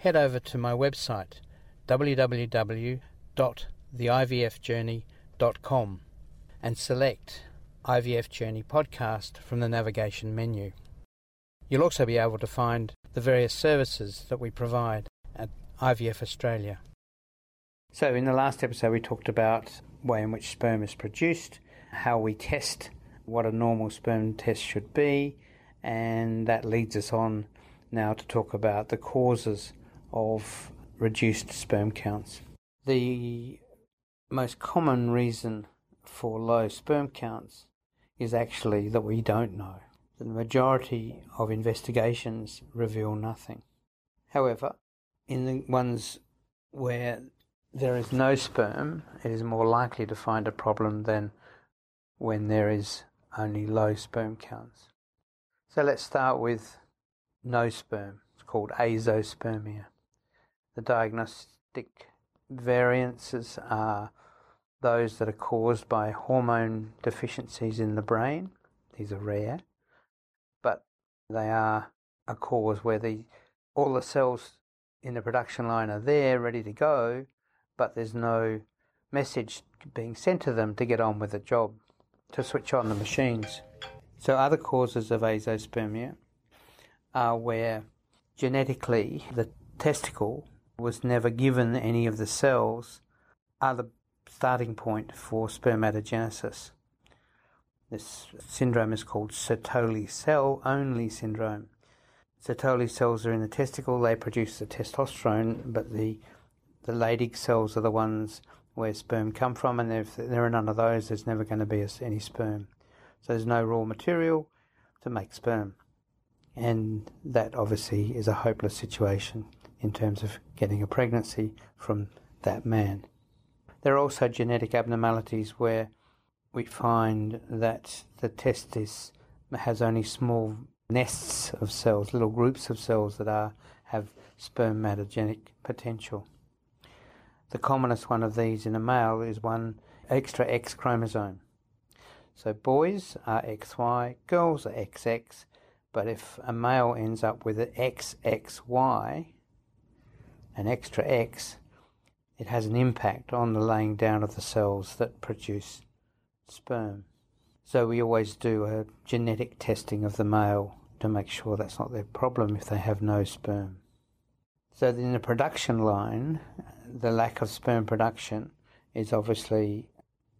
head over to my website www.theivfjourney.com and select IVF Journey Podcast from the navigation menu. You'll also be able to find the various services that we provide at IVF Australia. So, in the last episode, we talked about way in which sperm is produced, how we test what a normal sperm test should be, and that leads us on now to talk about the causes of reduced sperm counts. The most common reason for low sperm counts is actually that we don't know. The majority of investigations reveal nothing. However, in the ones where there is no sperm, it is more likely to find a problem than when there is only low sperm counts. So let's start with no sperm. It's called azoospermia. The diagnostic variances are those that are caused by hormone deficiencies in the brain. These are rare, but they are a cause where the all the cells in the production line are there, ready to go, but there's no message being sent to them to get on with the job, to switch on the machines. So other causes of azoospermia are where genetically the testicle was never given any of the cells are the starting point for spermatogenesis. This syndrome is called Sertoli cell only syndrome. Sertoli cells are in the testicle, they produce the testosterone, but the, the Leydig cells are the ones where sperm come from, and if there are none of those, there's never going to be any sperm. So there's no raw material to make sperm. And that obviously is a hopeless situation in terms of getting a pregnancy from that man. There are also genetic abnormalities where we find that the testis has only small nests of cells, little groups of cells that are have spermatogenic potential. The commonest one of these in a male is one extra X chromosome. So boys are XY, girls are XX, but if a male ends up with an XXY, an extra X, it has an impact on the laying down of the cells that produce sperm. So we always do a genetic testing of the male to make sure that's not their problem if they have no sperm. So in the production line, the lack of sperm production is obviously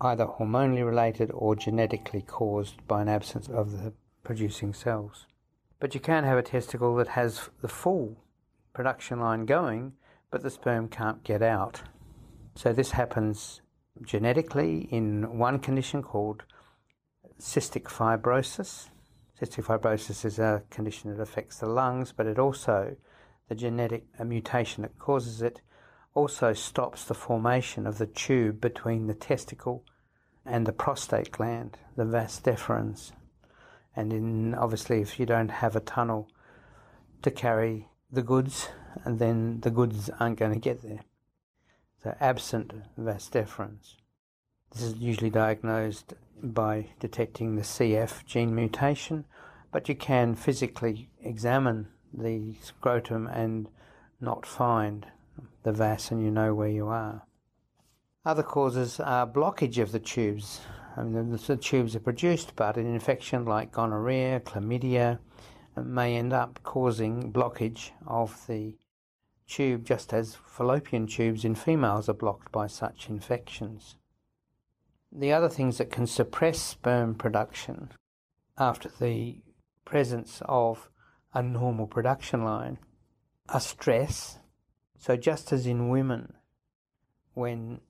either hormonally related or genetically caused by an absence of the producing cells. But you can have a testicle that has the full production line going, but the sperm can't get out. So this happens genetically in one condition called cystic fibrosis. Cystic fibrosis is a condition that affects the lungs, but it also, the genetic mutation that causes it, also stops the formation of the tube between the testicle and the prostate gland, the vas deferens. And in obviously, if you don't have a tunnel to carry the goods, and then the goods aren't going to get there. So, absent vas deferens. This is usually diagnosed by detecting the CF gene mutation, but you can physically examine the scrotum and not find the vas, and you know where you are. Other causes are blockage of the tubes. I mean, the, the tubes are produced, but an infection like gonorrhea, chlamydia, may end up causing blockage of the tube, just as fallopian tubes in females are blocked by such infections. The other things that can suppress sperm production after the presence of a normal production line are stress. So, just as in women, when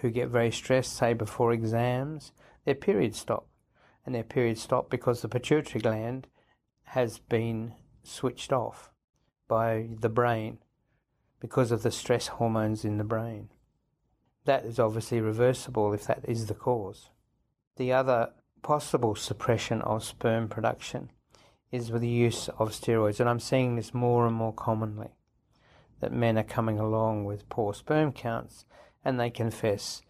who get very stressed, say before exams, their periods stop. And their periods stop because the pituitary gland has been switched off by the brain because of the stress hormones in the brain. That is obviously reversible if that is the cause. The other possible suppression of sperm production is with the use of steroids, and I'm seeing this more and more commonly that men are coming along with poor sperm counts and they confess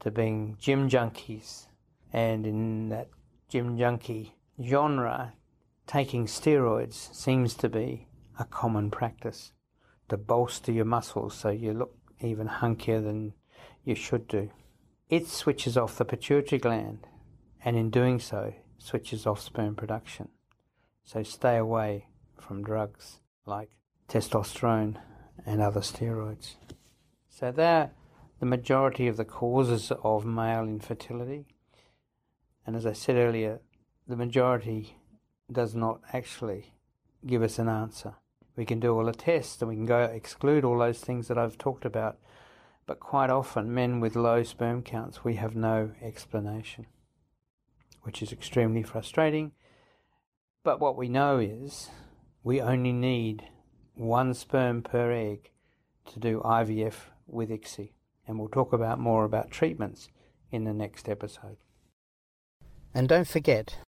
to being gym junkies. And in that gym junkie genre, taking steroids seems to be a common practice to bolster your muscles so you look even hunkier than you should do. It switches off the pituitary gland, and in doing so, switches off sperm production. So stay away from drugs like testosterone and other steroids. So they're the majority of the causes of male infertility. And as I said earlier, the majority does not actually give us an answer. We can do all the tests and we can go exclude all those things that I've talked about, but quite often, men with low sperm counts, we have no explanation, which is extremely frustrating. But what we know is we only need one sperm per egg to do IVF with ICSI, and we'll talk about more about treatments in the next episode. And don't forget